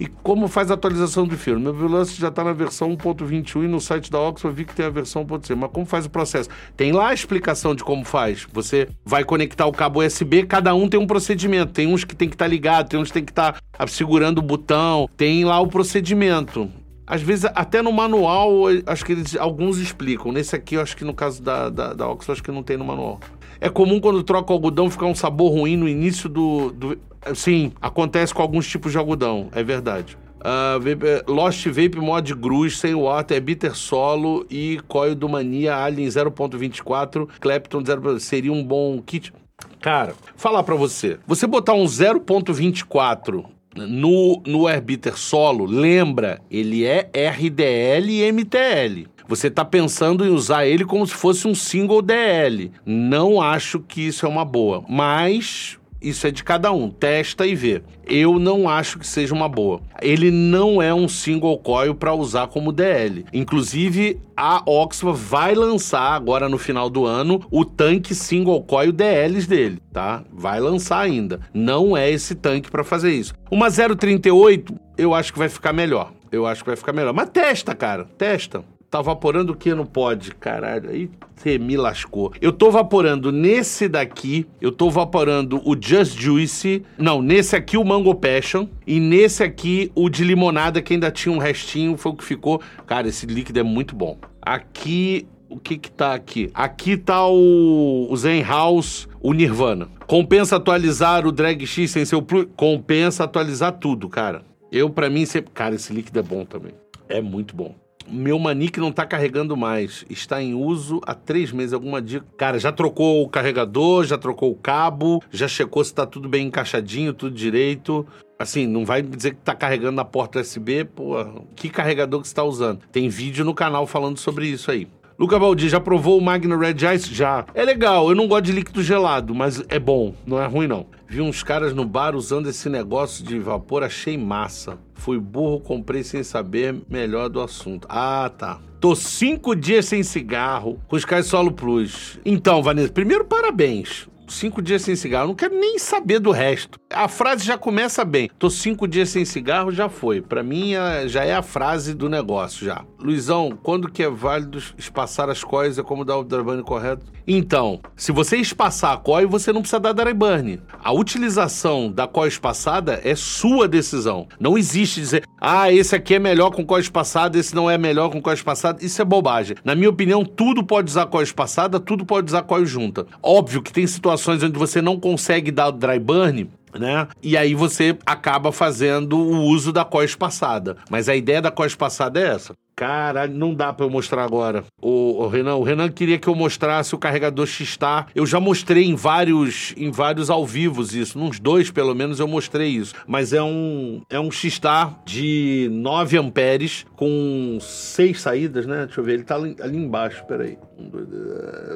E como faz a atualização do filme? Meu Velocity já está na versão 1.21 e no site da Oxford vi que tem a versão 1.6. Mas como faz o processo? Tem lá a explicação de como faz. Você vai conectar o cabo USB, cada um tem um procedimento. Tem uns que tem que estar tá ligado, tem uns que tem que estar tá segurando o botão. Tem lá o procedimento. Às vezes, até no manual, acho que eles, alguns explicam. Nesse aqui, acho que no caso da, da, da Oxford, acho que não tem no manual. É comum quando troca o algodão ficar um sabor ruim no início do, do. Sim, acontece com alguns tipos de algodão, é verdade. Uh, Vape, Lost Vape Mod Gruz, sem water, é bitter solo e coil do Mania Alien 0.24, Clapton 0. Seria um bom kit. Cara, falar para você, você botar um 0.24 no, no Airbiter solo, lembra, ele é RDL e MTL. Você está pensando em usar ele como se fosse um single DL. Não acho que isso é uma boa, mas isso é de cada um, testa e vê. Eu não acho que seja uma boa. Ele não é um single coil para usar como DL. Inclusive, a Oxford vai lançar agora no final do ano o tanque single coil DLs dele, tá? Vai lançar ainda. Não é esse tanque para fazer isso. Uma 038, eu acho que vai ficar melhor. Eu acho que vai ficar melhor. Mas testa, cara, testa. Tá vaporando o que não pode? Caralho, aí você me lascou. Eu tô vaporando nesse daqui, eu tô vaporando o Just Juice. Não, nesse aqui o Mango Passion. E nesse aqui o de limonada, que ainda tinha um restinho, foi o que ficou. Cara, esse líquido é muito bom. Aqui o que que tá aqui? Aqui tá o, o Zen House, o Nirvana. Compensa atualizar o Drag X sem seu plus? Compensa atualizar tudo, cara. Eu, para mim, sempre... Cara, esse líquido é bom também. É muito bom. Meu Manique não tá carregando mais. Está em uso há três meses. Alguma dica? Cara, já trocou o carregador, já trocou o cabo, já checou se tá tudo bem encaixadinho, tudo direito. Assim, não vai dizer que tá carregando na porta USB, pô, que carregador que você tá usando? Tem vídeo no canal falando sobre isso aí. Luca Baldi, já provou o Magna Red Ice? Já. É legal, eu não gosto de líquido gelado, mas é bom, não é ruim não. Vi uns caras no bar usando esse negócio de vapor, achei massa. Fui burro, comprei sem saber melhor do assunto. Ah, tá. Tô cinco dias sem cigarro com Sky Solo Plus. Então, Vanessa, primeiro parabéns cinco dias sem cigarro. não quero nem saber do resto. A frase já começa bem. Tô cinco dias sem cigarro, já foi. Para mim, já é a frase do negócio, já. Luizão, quando que é válido espaçar as coisas como dar o dry correto? Então, se você espaçar a coil, você não precisa dar dry burn. A utilização da coil espaçada é sua decisão. Não existe dizer, ah, esse aqui é melhor com coil espaçada, esse não é melhor com coil espaçada. Isso é bobagem. Na minha opinião, tudo pode usar coil espaçada, tudo pode usar coil junta. Óbvio que tem situações onde você não consegue dar o dry burn, né? E aí você acaba fazendo o uso da coil espaçada. Mas a ideia da coil espaçada é essa. Caralho, não dá pra eu mostrar agora. O, o, Renan, o Renan queria que eu mostrasse o carregador X-Star. Eu já mostrei em vários, em vários ao vivo isso. Nos dois, pelo menos, eu mostrei isso. Mas é um, é um X-Star de 9 amperes com seis saídas, né? Deixa eu ver, ele tá ali, ali embaixo, peraí.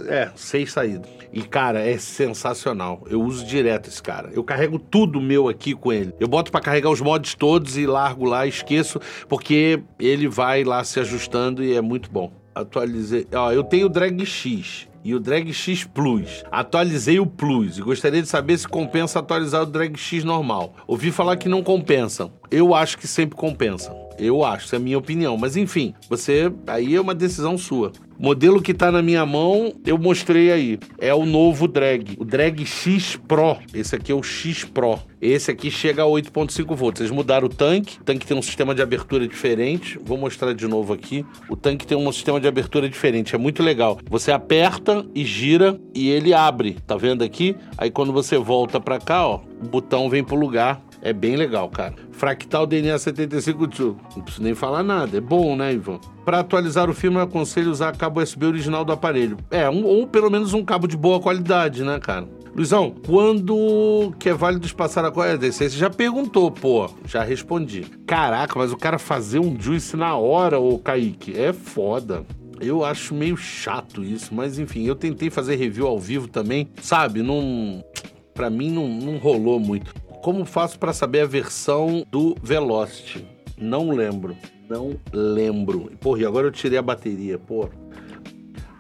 É, seis saídas. E, cara, é sensacional. Eu uso direto esse cara. Eu carrego tudo meu aqui com ele. Eu boto para carregar os mods todos e largo lá, esqueço, porque ele vai lá se ajustando e é muito bom. Atualizei. Ó, eu tenho o Drag X e o Drag X Plus. Atualizei o Plus e gostaria de saber se compensa atualizar o Drag X normal. Ouvi falar que não compensa. Eu acho que sempre compensa. Eu acho, essa é a minha opinião. Mas enfim, você. Aí é uma decisão sua. Modelo que tá na minha mão, eu mostrei aí. É o novo drag. O drag X Pro. Esse aqui é o X Pro. Esse aqui chega a 8.5 volts. Eles mudaram o tanque. O tanque tem um sistema de abertura diferente. Vou mostrar de novo aqui. O tanque tem um sistema de abertura diferente. É muito legal. Você aperta e gira e ele abre. Tá vendo aqui? Aí quando você volta para cá, ó, o botão vem pro lugar é bem legal, cara. Fractal DNA 75 Tio. Não preciso nem falar nada. É bom, né, Ivan? Para atualizar o filme, eu aconselho usar cabo USB original do aparelho. É, um, ou pelo menos um cabo de boa qualidade, né, cara? Luizão, quando que é válido espaçar a coisa? Você já perguntou, pô. Já respondi. Caraca, mas o cara fazer um juice na hora, ô Kaique, é foda. Eu acho meio chato isso, mas enfim, eu tentei fazer review ao vivo também, sabe? Não. Pra mim não, não rolou muito. Como faço para saber a versão do Velocity? Não lembro. Não lembro. Porra, e agora eu tirei a bateria, porra.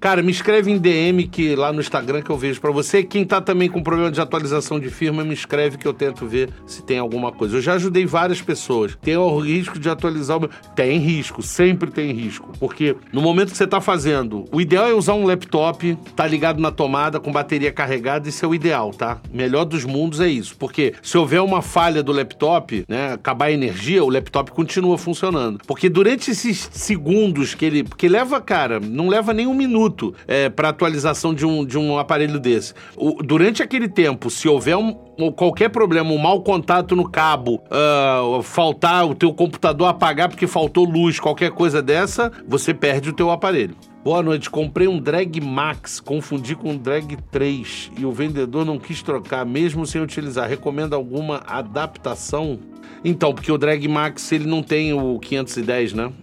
Cara, me escreve em DM que lá no Instagram que eu vejo para você. Quem tá também com problema de atualização de firma, me escreve que eu tento ver se tem alguma coisa. Eu já ajudei várias pessoas. Tem o risco de atualizar o meu. Tem risco, sempre tem risco. Porque no momento que você tá fazendo, o ideal é usar um laptop, tá ligado na tomada, com bateria carregada, isso é o ideal, tá? Melhor dos mundos é isso. Porque se houver uma falha do laptop, né, acabar a energia, o laptop continua funcionando. Porque durante esses segundos que ele. Porque leva, cara, não leva nem um minuto é, para atualização de um, de um aparelho desse. O, durante aquele tempo, se houver um, qualquer problema, um mau contato no cabo, uh, faltar o teu computador apagar porque faltou luz, qualquer coisa dessa, você perde o teu aparelho. Boa noite, comprei um Drag Max, confundi com um Drag 3 e o vendedor não quis trocar, mesmo sem utilizar. Recomenda alguma adaptação? Então, porque o Drag Max ele não tem o 510, né?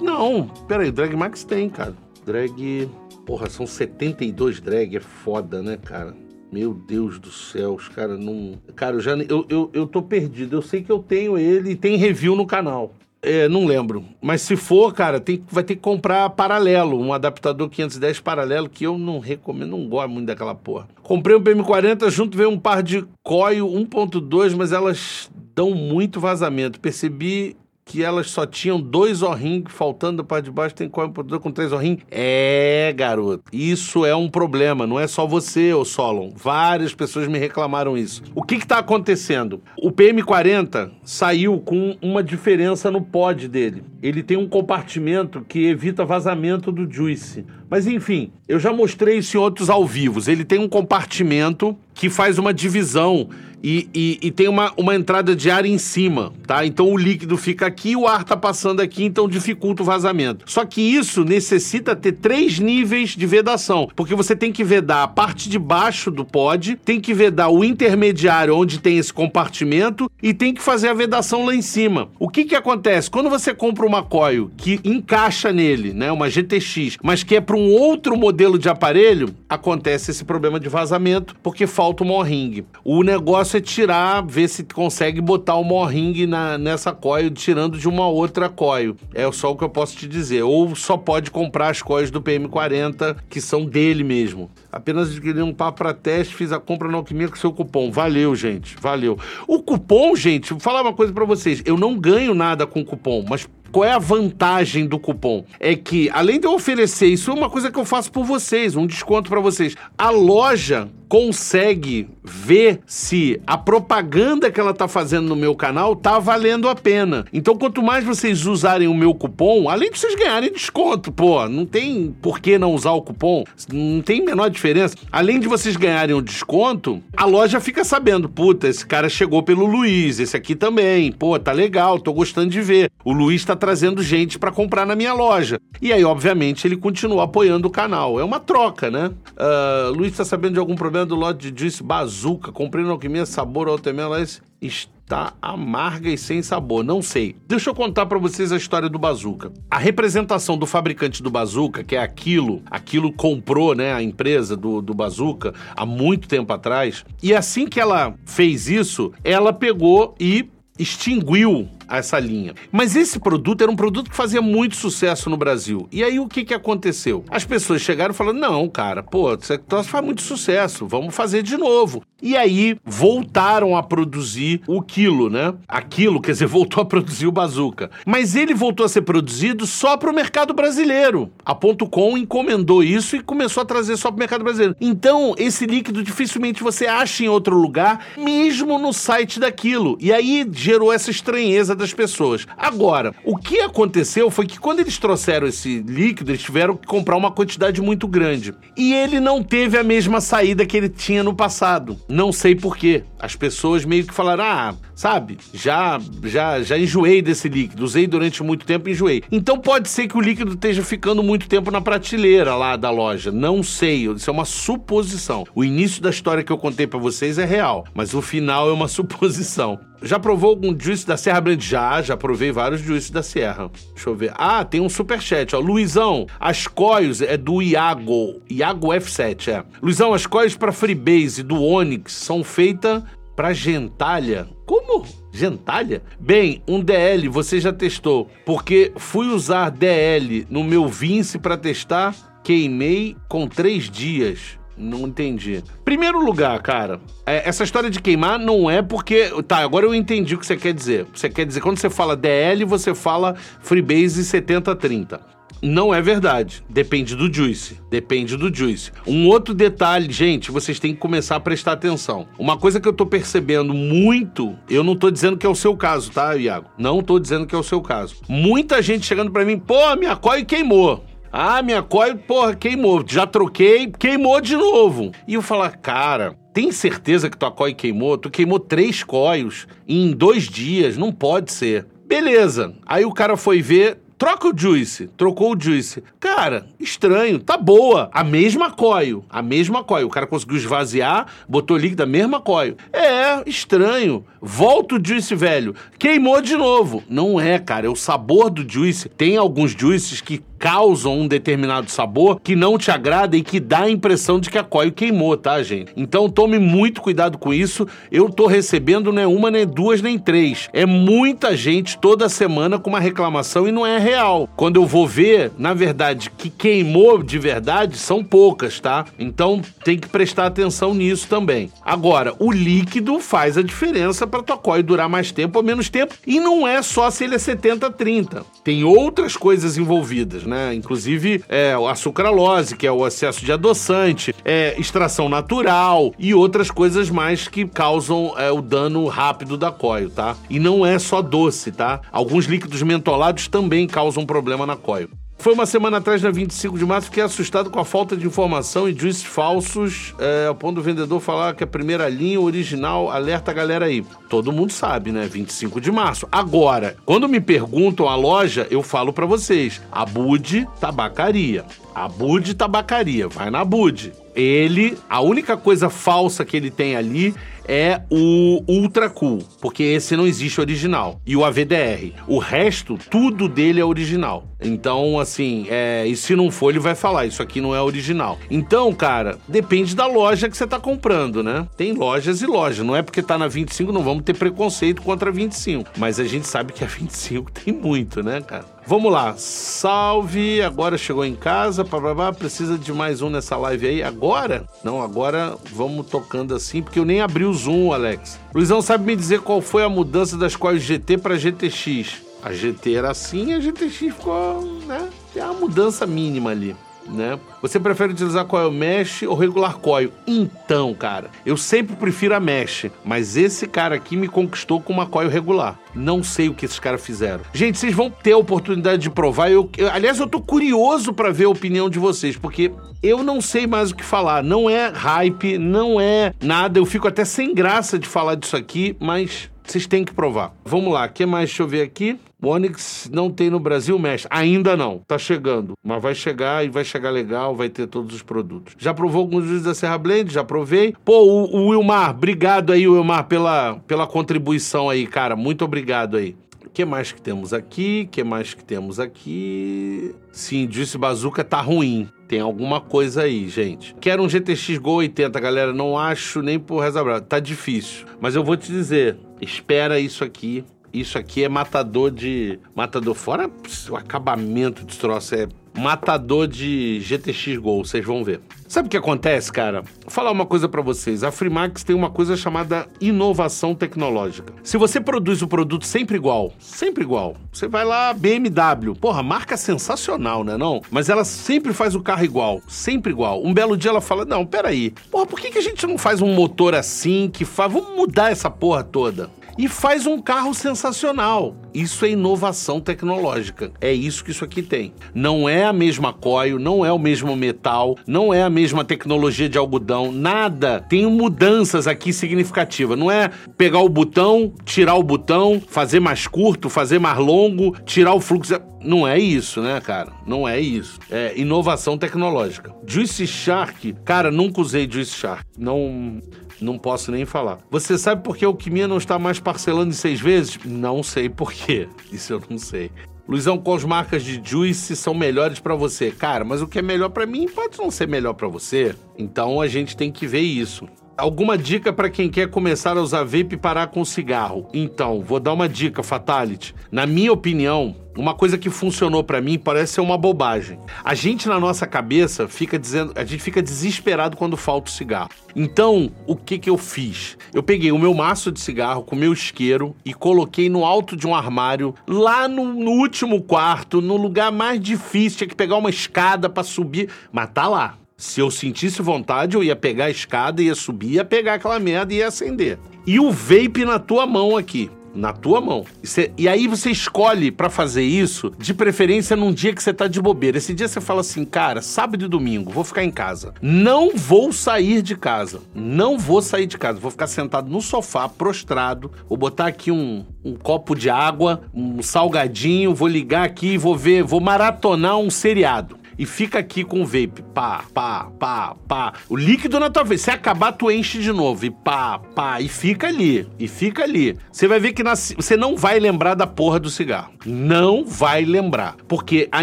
Não, peraí, o Drag Max tem, cara. Drag. Porra, são 72 drag, é foda, né, cara? Meu Deus do céu, os caras não. Cara, eu já. Eu, eu, eu tô perdido. Eu sei que eu tenho ele e tem review no canal. É, não lembro. Mas se for, cara, tem, vai ter que comprar paralelo, um adaptador 510 paralelo, que eu não recomendo, não gosto muito daquela porra. Comprei um PM40, junto veio um par de coio 1.2, mas elas dão muito vazamento. Percebi que elas só tinham dois O-ring, faltando a parte de baixo tem qual com três O-ring? É, garoto, isso é um problema, não é só você, ô Solon. Várias pessoas me reclamaram isso. O que está acontecendo? O PM40 saiu com uma diferença no pod dele. Ele tem um compartimento que evita vazamento do juice. Mas enfim, eu já mostrei isso em outros ao vivo. Ele tem um compartimento que faz uma divisão e, e, e, tem uma, uma entrada de ar em cima, tá? Então o líquido fica aqui, o ar tá passando aqui, então dificulta o vazamento. Só que isso necessita ter três níveis de vedação, porque você tem que vedar a parte de baixo do pod, tem que vedar o intermediário onde tem esse compartimento e tem que fazer a vedação lá em cima. O que que acontece? Quando você compra uma coil que encaixa nele, né, uma GTX, mas que é para um outro modelo de aparelho, acontece esse problema de vazamento porque falta o morring. O negócio negócio é tirar, ver se consegue botar o morring na, nessa coil, tirando de uma outra coil. É só o que eu posso te dizer. Ou só pode comprar as coils do PM40, que são dele mesmo. Apenas adquiri um papo para teste, fiz a compra na Alquimia com seu cupom. Valeu, gente. Valeu. O cupom, gente, vou falar uma coisa para vocês. Eu não ganho nada com cupom, mas qual é a vantagem do cupom? É que, além de eu oferecer isso, é uma coisa que eu faço por vocês, um desconto para vocês. A loja consegue ver se a propaganda que ela tá fazendo no meu canal tá valendo a pena. Então, quanto mais vocês usarem o meu cupom, além de vocês ganharem desconto, pô, não tem por que não usar o cupom, não tem menor diferença. Além de vocês ganharem o desconto, a loja fica sabendo, puta, esse cara chegou pelo Luiz, esse aqui também, pô, tá legal, tô gostando de ver. O Luiz tá trazendo gente para comprar na minha loja. E aí, obviamente, ele continua apoiando o canal. É uma troca, né? Uh, Luiz tá sabendo de algum problema do lote de Juice Bazuca. Comprei no Alquimia Sabor Altemelas. Está amarga e sem sabor. Não sei. Deixa eu contar para vocês a história do Bazuca. A representação do fabricante do Bazuca, que é aquilo, aquilo comprou, né, a empresa do, do Bazuca há muito tempo atrás. E assim que ela fez isso, ela pegou e extinguiu essa linha. Mas esse produto era um produto que fazia muito sucesso no Brasil. E aí o que, que aconteceu? As pessoas chegaram falaram: não, cara, pô, isso faz muito sucesso, vamos fazer de novo. E aí voltaram a produzir o quilo, né? Aquilo, quer dizer, voltou a produzir o bazuca. Mas ele voltou a ser produzido só para o mercado brasileiro. A Ponto .com encomendou isso e começou a trazer só para o mercado brasileiro. Então, esse líquido dificilmente você acha em outro lugar, mesmo no site daquilo. E aí gerou essa estranheza das pessoas. Agora, o que aconteceu foi que quando eles trouxeram esse líquido, eles tiveram que comprar uma quantidade muito grande. E ele não teve a mesma saída que ele tinha no passado. Não sei porquê. As pessoas meio que falaram: ah, sabe, já, já, já enjoei desse líquido. Usei durante muito tempo e enjoei. Então pode ser que o líquido esteja ficando muito tempo na prateleira lá da loja. Não sei. Isso é uma suposição. O início da história que eu contei para vocês é real, mas o final é uma suposição. Já provou algum juice da Serra Brand? Já, já provei vários juices da Serra. Deixa eu ver. Ah, tem um superchat, ó. Luizão, as coils é do Iago. Iago F7, é. Luizão, as coils para Freebase do Onix são feitas para gentalha. Como? Gentalha? Bem, um DL você já testou, porque fui usar DL no meu Vince para testar queimei com três dias. Não entendi. Primeiro lugar, cara, é, essa história de queimar não é porque. Tá, agora eu entendi o que você quer dizer. Você quer dizer, quando você fala DL, você fala Freebase 7030. Não é verdade. Depende do Juice. Depende do Juice. Um outro detalhe, gente, vocês têm que começar a prestar atenção. Uma coisa que eu tô percebendo muito, eu não tô dizendo que é o seu caso, tá, Iago? Não tô dizendo que é o seu caso. Muita gente chegando para mim, pô, minha coil queimou. Ah, minha coil, porra, queimou. Já troquei, queimou de novo. E eu falo, cara, tem certeza que tua coil queimou? Tu queimou três coils em dois dias, não pode ser. Beleza. Aí o cara foi ver, Troca o Juice. Trocou o Juice. Cara, estranho. Tá boa. A mesma coil. A mesma coil. O cara conseguiu esvaziar, botou líquido, a mesma coil. É, estranho. Volta o Juice velho. Queimou de novo. Não é, cara. É o sabor do Juice. Tem alguns Juices que causam um determinado sabor que não te agrada e que dá a impressão de que a coil queimou, tá, gente? Então tome muito cuidado com isso. Eu tô recebendo não é uma, nem duas, nem três. É muita gente toda semana com uma reclamação e não é real. Quando eu vou ver, na verdade, que queimou de verdade são poucas, tá? Então tem que prestar atenção nisso também. Agora, o líquido faz a diferença para tua coil durar mais tempo ou menos tempo e não é só se ele é 70-30. Tem outras coisas envolvidas né? Inclusive é, a sucralose, que é o excesso de adoçante, é, extração natural e outras coisas mais que causam é, o dano rápido da coio, tá? E não é só doce, tá? Alguns líquidos mentolados também causam problema na coio. Foi uma semana atrás, na 25 de março, fiquei assustado com a falta de informação e juices falsos, é, ao ponto do vendedor falar que a primeira linha original alerta a galera aí. Todo mundo sabe, né? 25 de março. Agora, quando me perguntam a loja, eu falo para vocês: a Bud Tabacaria. A Bud Tabacaria, vai na Bud. Ele, a única coisa falsa que ele tem ali é o Ultra Cool, porque esse não existe original. E o AVDR. O resto, tudo dele é original. Então, assim, é, e se não for, ele vai falar, isso aqui não é original. Então, cara, depende da loja que você tá comprando, né? Tem lojas e lojas. Não é porque tá na 25, não vamos ter preconceito contra a 25. Mas a gente sabe que a 25 tem muito, né, cara? Vamos lá. Salve, agora chegou em casa, blá, precisa de mais um nessa live aí. Agora? Não, agora vamos tocando assim, porque eu nem abri o Zoom, Alex. Luizão sabe me dizer qual foi a mudança das coils GT para GTX? A GT era assim, a GTX ficou, né? Tem uma mudança mínima ali né? Você prefere utilizar coil mesh ou regular coil? Então, cara, eu sempre prefiro a mesh, mas esse cara aqui me conquistou com uma coil regular. Não sei o que esses caras fizeram. Gente, vocês vão ter a oportunidade de provar. Eu, eu aliás, eu tô curioso para ver a opinião de vocês, porque eu não sei mais o que falar. Não é hype, não é nada. Eu fico até sem graça de falar disso aqui, mas vocês têm que provar. Vamos lá, o que mais? Deixa eu ver aqui. O Onix não tem no Brasil, mexe. Ainda não. Tá chegando. Mas vai chegar e vai chegar legal, vai ter todos os produtos. Já provou alguns vídeos da Serra Blend? Já provei. Pô, o, o Wilmar, obrigado aí, Wilmar, pela, pela contribuição aí, cara. Muito obrigado aí. O que mais que temos aqui? O que mais que temos aqui? Sim, Juice Bazooka tá ruim. Tem alguma coisa aí, gente. Quero um GTX Go 80, galera. Não acho nem por reza. Tá difícil. Mas eu vou te dizer, espera isso aqui. Isso aqui é matador de. Matador. Fora o acabamento desse troço. É matador de GTX Go, vocês vão ver. Sabe o que acontece, cara? Vou falar uma coisa para vocês. A Freemax tem uma coisa chamada inovação tecnológica. Se você produz o produto sempre igual, sempre igual, você vai lá, BMW, porra, marca sensacional, né não? Mas ela sempre faz o carro igual, sempre igual. Um belo dia ela fala, não, peraí, porra, por que, que a gente não faz um motor assim, que faz... Vamos mudar essa porra toda e faz um carro sensacional. Isso é inovação tecnológica. É isso que isso aqui tem. Não é a mesma coil, não é o mesmo metal, não é a mesma tecnologia de algodão, nada. Tem mudanças aqui significativas. Não é pegar o botão, tirar o botão, fazer mais curto, fazer mais longo, tirar o fluxo. Não é isso, né, cara? Não é isso. É inovação tecnológica. Juice Shark, cara, nunca usei Juice Shark. Não não posso nem falar. Você sabe por que o Alquimia não está mais parcelando em seis vezes? Não sei por quê. Isso eu não sei. Luizão, quais marcas de Juice são melhores para você? Cara, mas o que é melhor para mim pode não ser melhor para você. Então a gente tem que ver isso. Alguma dica para quem quer começar a usar vape e parar com cigarro? Então, vou dar uma dica, Fatality. Na minha opinião, uma coisa que funcionou para mim parece ser uma bobagem. A gente na nossa cabeça fica dizendo, a gente fica desesperado quando falta o cigarro. Então, o que que eu fiz? Eu peguei o meu maço de cigarro com o meu isqueiro e coloquei no alto de um armário, lá no, no último quarto, no lugar mais difícil, tinha que pegar uma escada para subir, mas tá lá. Se eu sentisse vontade, eu ia pegar a escada, ia subir, ia pegar aquela merda e ia acender. E o vape na tua mão aqui. Na tua mão. E, cê, e aí você escolhe para fazer isso, de preferência num dia que você tá de bobeira. Esse dia você fala assim, cara, sábado e domingo, vou ficar em casa. Não vou sair de casa. Não vou sair de casa. Vou ficar sentado no sofá, prostrado. Vou botar aqui um, um copo de água, um salgadinho, vou ligar aqui, vou ver, vou maratonar um seriado e fica aqui com o vape. Pá, pá, pá, pá. O líquido na tua veia. Se acabar, tu enche de novo. E pá, pá. E fica ali. E fica ali. Você vai ver que na, você não vai lembrar da porra do cigarro. Não vai lembrar. Porque a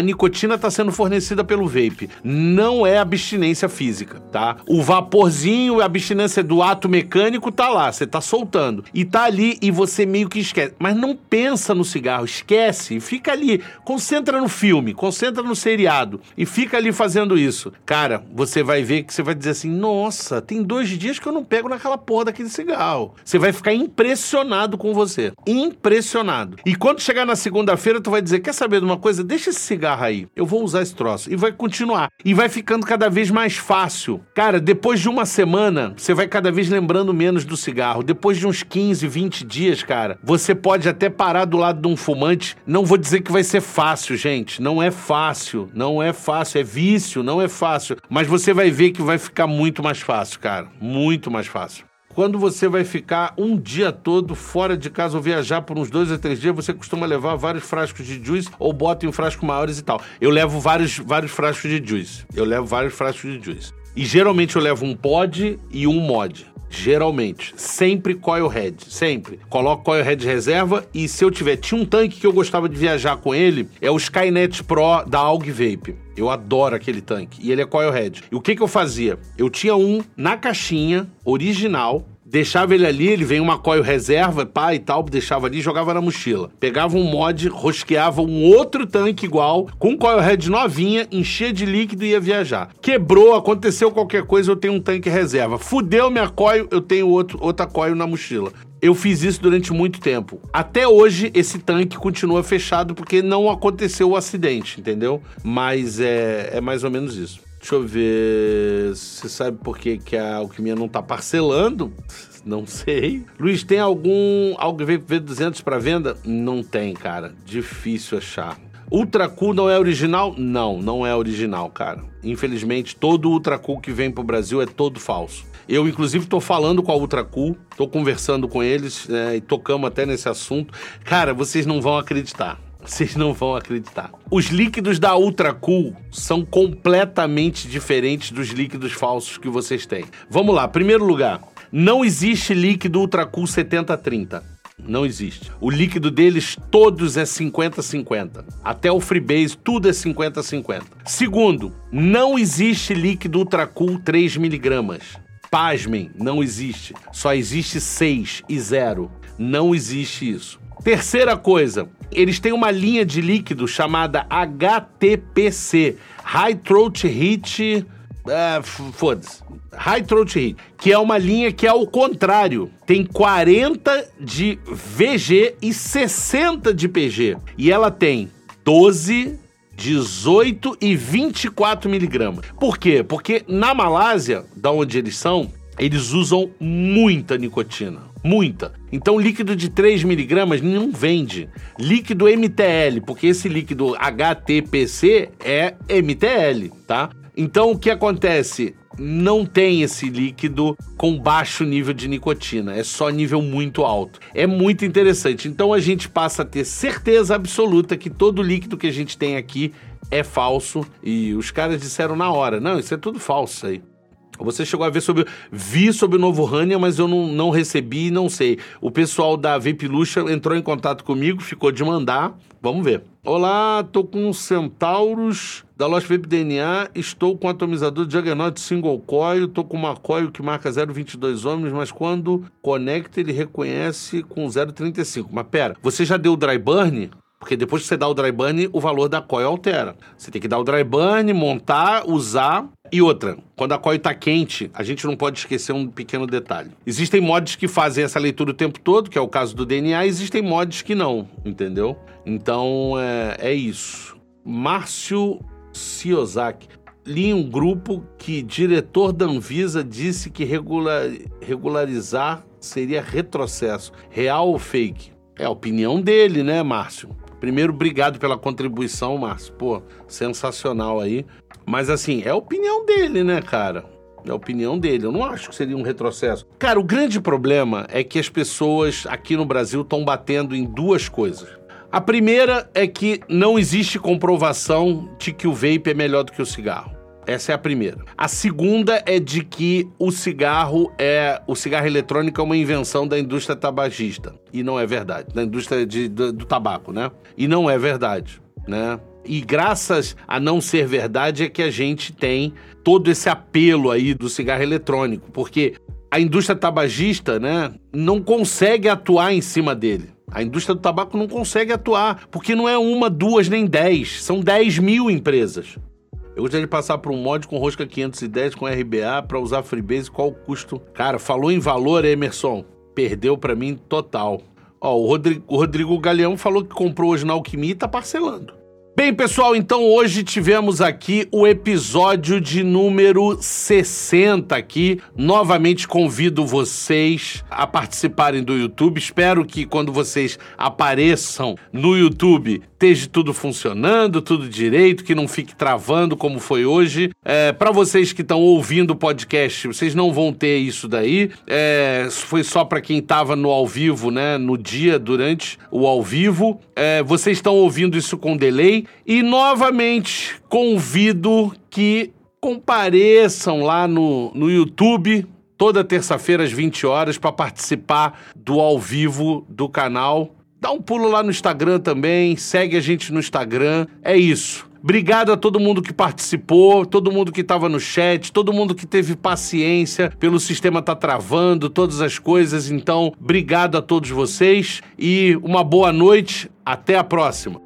nicotina tá sendo fornecida pelo vape. Não é abstinência física, tá? O vaporzinho, a abstinência do ato mecânico tá lá. Você tá soltando. E tá ali e você meio que esquece. Mas não pensa no cigarro. Esquece. Fica ali. Concentra no filme. Concentra no seriado. E fica ali fazendo isso. Cara, você vai ver que você vai dizer assim: nossa, tem dois dias que eu não pego naquela porra daquele cigarro. Você vai ficar impressionado com você. Impressionado. E quando chegar na segunda-feira, tu vai dizer: quer saber de uma coisa? Deixa esse cigarro aí. Eu vou usar esse troço. E vai continuar. E vai ficando cada vez mais fácil. Cara, depois de uma semana, você vai cada vez lembrando menos do cigarro. Depois de uns 15, 20 dias, cara, você pode até parar do lado de um fumante. Não vou dizer que vai ser fácil, gente. Não é fácil. Não é fácil fácil, é vício, não é fácil. Mas você vai ver que vai ficar muito mais fácil, cara. Muito mais fácil. Quando você vai ficar um dia todo fora de casa ou viajar por uns dois a três dias, você costuma levar vários frascos de juice ou bota em um frasco maiores e tal. Eu levo vários, vários frascos de juice. Eu levo vários frascos de juice. E geralmente eu levo um pod e um mod. Geralmente. Sempre coil head. Sempre. Coloco coil head reserva e se eu tiver. Tinha um tanque que eu gostava de viajar com ele. É o Skynet Pro da AUG Vape. Eu adoro aquele tanque. E ele é coil head. E o que, que eu fazia? Eu tinha um na caixinha original Deixava ele ali, ele vem uma coil reserva, pá e tal, deixava ali e jogava na mochila. Pegava um mod, rosqueava um outro tanque igual, com coil head novinha, enchia de líquido e ia viajar. Quebrou, aconteceu qualquer coisa, eu tenho um tanque reserva. Fudeu minha coil, eu tenho outro, outra coil na mochila. Eu fiz isso durante muito tempo. Até hoje, esse tanque continua fechado porque não aconteceu o acidente, entendeu? Mas é, é mais ou menos isso. Deixa eu ver. Você sabe por que, que a Alquimia não tá parcelando? Não sei. Luiz, tem algum algo V200 para venda? Não tem, cara. Difícil achar. Ultra Cool não é original? Não, não é original, cara. Infelizmente, todo Ultra Cool que vem pro Brasil é todo falso. Eu, inclusive, tô falando com a Ultra Cool, tô conversando com eles né, e tocamos até nesse assunto. Cara, vocês não vão acreditar. Vocês não vão acreditar. Os líquidos da Ultra Cool são completamente diferentes dos líquidos falsos que vocês têm. Vamos lá, primeiro lugar, não existe líquido Ultra Cool 7030. Não existe. O líquido deles todos é 50-50. Até o Freebase, tudo é 50-50. Segundo, não existe líquido Ultra Cool 3mg. Pasmem, não existe. Só existe 6 e 0. Não existe isso. Terceira coisa, eles têm uma linha de líquido chamada HTPC High Throat Heat. Uh, Foda-se. High Throat Heat, que é uma linha que é ao contrário. Tem 40 de VG e 60 de PG. E ela tem 12, 18 e 24 miligramas. Por quê? Porque na Malásia, da onde eles são, eles usam muita nicotina. Muita. Então, líquido de 3 miligramas não vende. Líquido MTL, porque esse líquido HTPC é MTL, tá? Então, o que acontece? Não tem esse líquido com baixo nível de nicotina, é só nível muito alto. É muito interessante. Então a gente passa a ter certeza absoluta que todo líquido que a gente tem aqui é falso e os caras disseram na hora: não, isso é tudo falso aí. Você chegou a ver sobre. Vi sobre o novo Rania, mas eu não, não recebi não sei. O pessoal da Vape Luxa entrou em contato comigo, ficou de mandar. Vamos ver. Olá, tô com Centauros da loja Vape DNA. Estou com atomizador Juggernaut Single Coil. Tô com uma coil que marca 0,22 ohms, mas quando conecta ele reconhece com 0,35. Mas pera, você já deu o dry burn? Porque depois que você dá o dry burn, o valor da coil altera. Você tem que dar o dry burn, montar, usar. E outra, quando a coil está quente, a gente não pode esquecer um pequeno detalhe. Existem mods que fazem essa leitura o tempo todo, que é o caso do DNA, existem mods que não, entendeu? Então é, é isso. Márcio Siozaki. Li um grupo que diretor da Anvisa disse que regular, regularizar seria retrocesso. Real ou fake? É a opinião dele, né, Márcio? Primeiro, obrigado pela contribuição, Márcio. Pô, sensacional aí. Mas assim, é a opinião dele, né, cara? É a opinião dele. Eu não acho que seria um retrocesso. Cara, o grande problema é que as pessoas aqui no Brasil estão batendo em duas coisas. A primeira é que não existe comprovação de que o vape é melhor do que o cigarro. Essa é a primeira. A segunda é de que o cigarro é. O cigarro eletrônico é uma invenção da indústria tabagista. E não é verdade. Da indústria de, do, do tabaco, né? E não é verdade, né? E graças a não ser verdade é que a gente tem todo esse apelo aí do cigarro eletrônico, porque a indústria tabagista, né, não consegue atuar em cima dele. A indústria do tabaco não consegue atuar, porque não é uma, duas, nem dez. São dez mil empresas. Eu gostaria de passar por um mod com rosca 510 com RBA para usar Freebase. Qual o custo? Cara, falou em valor, Emerson. Perdeu para mim total. Ó, o Rodrigo, o Rodrigo Galeão falou que comprou hoje na Alquimia e tá parcelando. Bem, pessoal, então hoje tivemos aqui o episódio de número 60 aqui. Novamente convido vocês a participarem do YouTube. Espero que quando vocês apareçam no YouTube esteja tudo funcionando, tudo direito, que não fique travando como foi hoje. É, para vocês que estão ouvindo o podcast, vocês não vão ter isso daí. É, foi só para quem estava no ao vivo, né? No dia, durante o ao vivo. É, vocês estão ouvindo isso com delay. E novamente convido que compareçam lá no, no YouTube toda terça-feira às 20 horas para participar do ao vivo do canal. Dá um pulo lá no Instagram também, segue a gente no Instagram. É isso. Obrigado a todo mundo que participou, todo mundo que estava no chat, todo mundo que teve paciência pelo sistema tá travando, todas as coisas. Então, obrigado a todos vocês e uma boa noite. Até a próxima.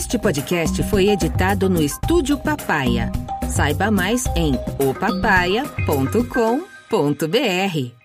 Este podcast foi editado no Estúdio Papaya. Saiba mais em opapaya.com.br.